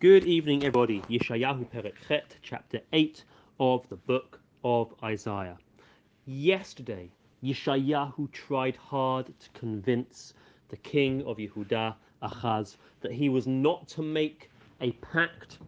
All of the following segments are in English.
Good evening, everybody. Yeshayahu Perek chapter 8 of the book of Isaiah. Yesterday, Yeshayahu tried hard to convince the king of Yehuda, Achaz, that he was not to make a pact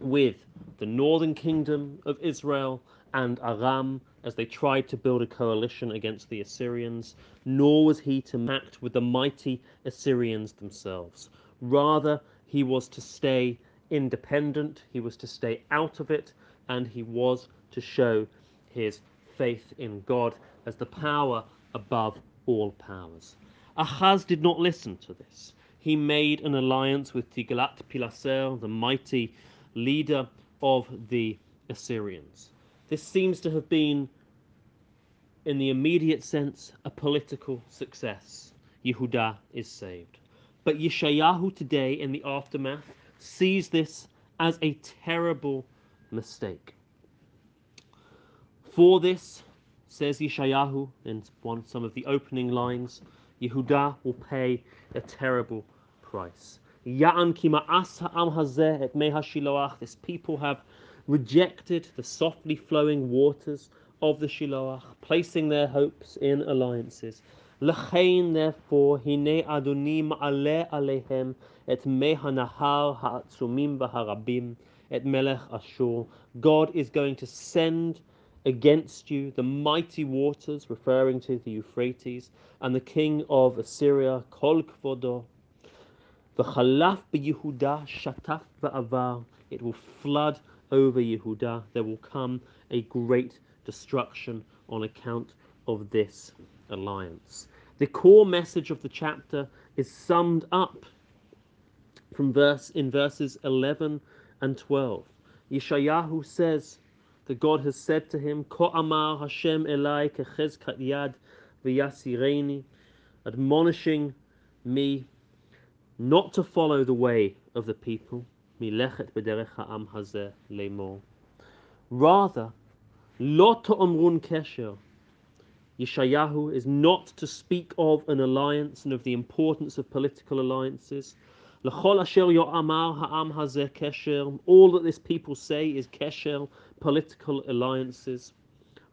with the northern kingdom of Israel and Aram as they tried to build a coalition against the Assyrians, nor was he to pact with the mighty Assyrians themselves. Rather, he was to stay independent, he was to stay out of it, and he was to show his faith in God as the power above all powers. Ahaz did not listen to this. He made an alliance with Tiglath-Pileser, the mighty leader of the Assyrians. This seems to have been, in the immediate sense, a political success. Yehuda is saved. But Yeshayahu today, in the aftermath, sees this as a terrible mistake. For this, says Yeshayahu in one, some of the opening lines, Yehuda will pay a terrible price. Ya'an kima'as ha'am hazeh et hashiloach. This people have rejected the softly flowing waters of the Shiloach, placing their hopes in alliances. לכן therefore הנה אדוני מעלה עליהם את מי הנהר העצומים והרבים, את מלך אשור. God is going to send against you the mighty waters, referring to the Euphrates, and the king of Assyria, kol kvodo. וחלף ביהודה שטף ועבר. It will flood over Yehuda. There will come a great destruction on account of this alliance. The core message of the chapter is summed up from verse in verses 11 and 12. Yeshayahu says that God has said to him, Ko amar Hashem elai yad admonishing me not to follow the way of the people, milechet b'derech. Rather, lo to'omrun kesher, Yeshayahu is not to speak of an alliance and of the importance of political alliances. All that this people say is kesher, political alliances.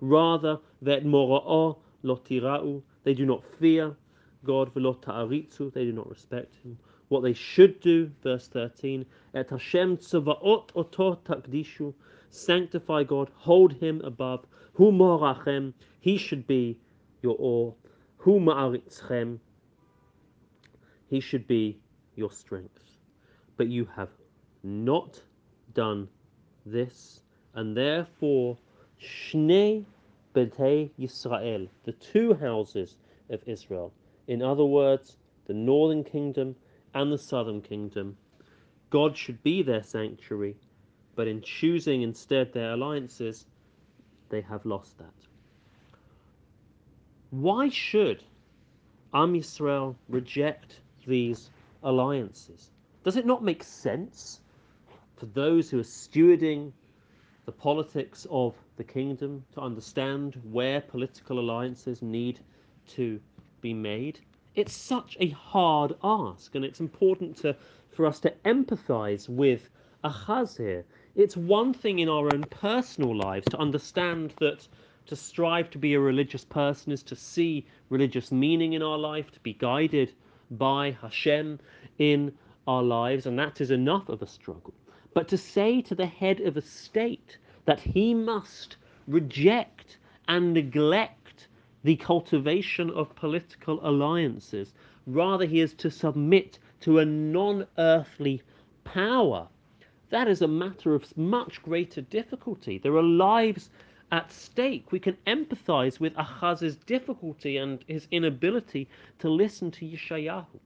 Rather, that lotira'u, they do not fear God, ta'aritzu, they do not respect Him. What they should do, verse 13, et Hashem tzavaot oto takdishu, sanctify God, hold Him above, hu morachem, He should be your all, hu ma'aritzchem, He should be your strength. But you have not done this, and therefore Shnei B'tei Yisrael, the two houses of Israel, in other words, the northern kingdom and the southern kingdom, God should be their sanctuary, but in choosing instead their alliances, they have lost that. Why should Am Yisrael reject these alliances? Does it not make sense for those who are stewarding the politics of the kingdom to understand where political alliances need to be made? It's such a hard ask, and it's important to, for us to empathize with Ahaz here. It's one thing in our own personal lives to understand that to strive to be a religious person is to see religious meaning in our life, to be guided by Hashem in our lives, and that is enough of a struggle. But to say to the head of a state that he must reject and neglect the cultivation of political alliances. Rather, he is to submit to a non earthly power. That is a matter of much greater difficulty. There are lives at stake. We can empathize with Ahaz's difficulty and his inability to listen to Yeshayahu.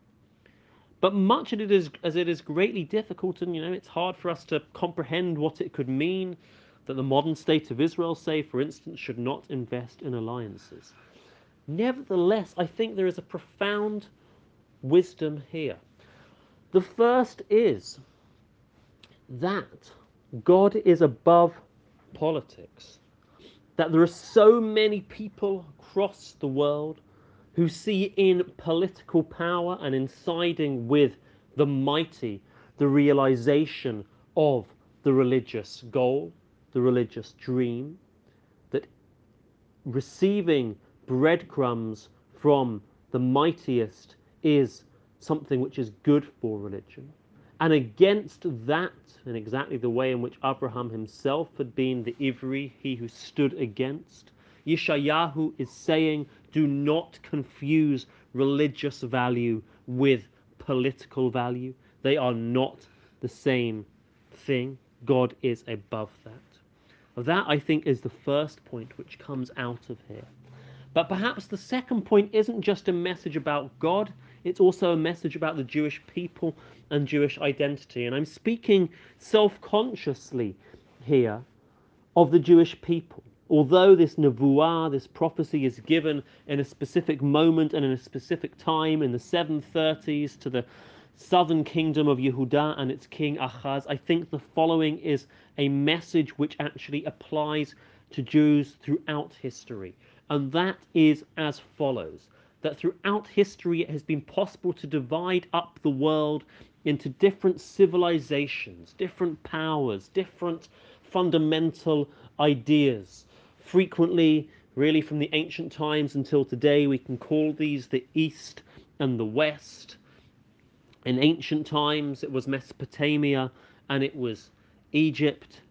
But much of it is, as it is greatly difficult, and you know, it's hard for us to comprehend what it could mean that the modern state of Israel, say, for instance, should not invest in alliances. Nevertheless, I think there is a profound wisdom here. The first is that God is above politics, that there are so many people across the world who see in political power and in siding with the mighty the realization of the religious goal, the religious dream, that receiving breadcrumbs from the mightiest is something which is good for religion. And against that, in exactly the way in which Abraham himself had been the Ivri, he who stood against, Yeshayahu is saying, do not confuse religious value with political value. They are not the same thing. God is above that. That, I think, is the first point which comes out of here. But perhaps the second point isn't just a message about God, it's also a message about the Jewish people and Jewish identity. And I'm speaking self consciously here of the Jewish people. Although this nevuah, this prophecy, is given in a specific moment and in a specific time in the 730s to the southern kingdom of Yehuda and its king Achaz, I think the following is a message which actually applies to Jews throughout history. And that is as follows that throughout history it has been possible to divide up the world into different civilizations, different powers, different fundamental ideas. Frequently, really from the ancient times until today, we can call these the East and the West. In ancient times, it was Mesopotamia and it was Egypt.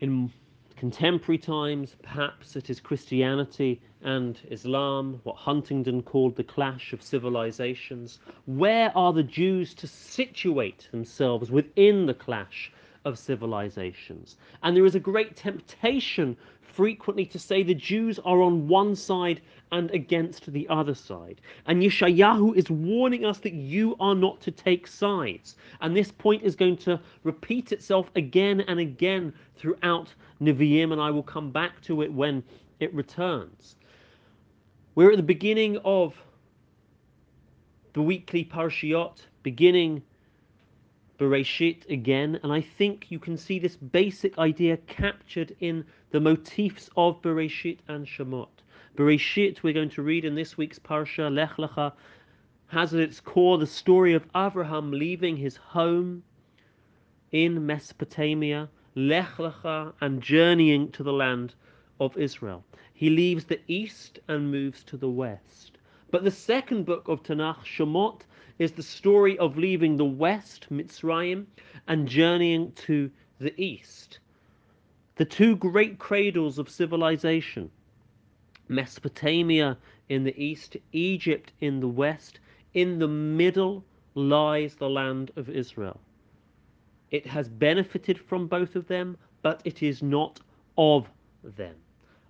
In contemporary times, perhaps it is Christianity and Islam, what Huntington called the clash of civilizations. Where are the Jews to situate themselves within the clash of civilizations? And there is a great temptation frequently to say the Jews are on one side and against the other side. And Yeshayahu is warning us that you are not to take sides. And this point is going to repeat itself again and again throughout Nevi'im, and I will come back to it when it returns. We're at the beginning of the weekly Parshiot, beginning Bereshit again, and I think you can see this basic idea captured in the motifs of Bereshit and Shemot. Bereshit, we're going to read in this week's Parsha, Lech Lecha, has at its core the story of Abraham leaving his home in Mesopotamia, Lech Lecha, and journeying to the land of Israel. He leaves the east and moves to the west. But the second book of Tanakh, Shemot, is the story of leaving the west, Mitzrayim, and journeying to the east. The two great cradles of civilization Mesopotamia in the east, Egypt in the west. In the middle lies the land of Israel. It has benefited from both of them, but it is not of them.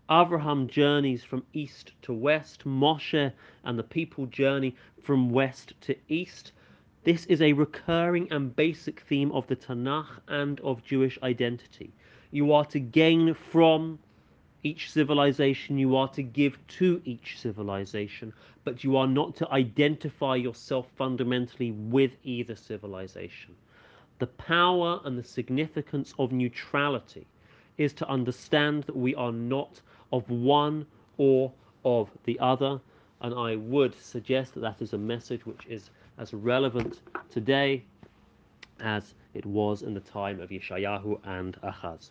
Abraham journeys from east to west, Moshe and the people journey from west to east. This is a recurring and basic theme of the Tanakh and of Jewish identity. You are to gain from each civilization, you are to give to each civilization, but you are not to identify yourself fundamentally with either civilization. The power and the significance of neutrality is to understand that we are not of one or of the other, and I would suggest that that is a message which is as relevant today as it was in the time of Yeshayahu and Achaz.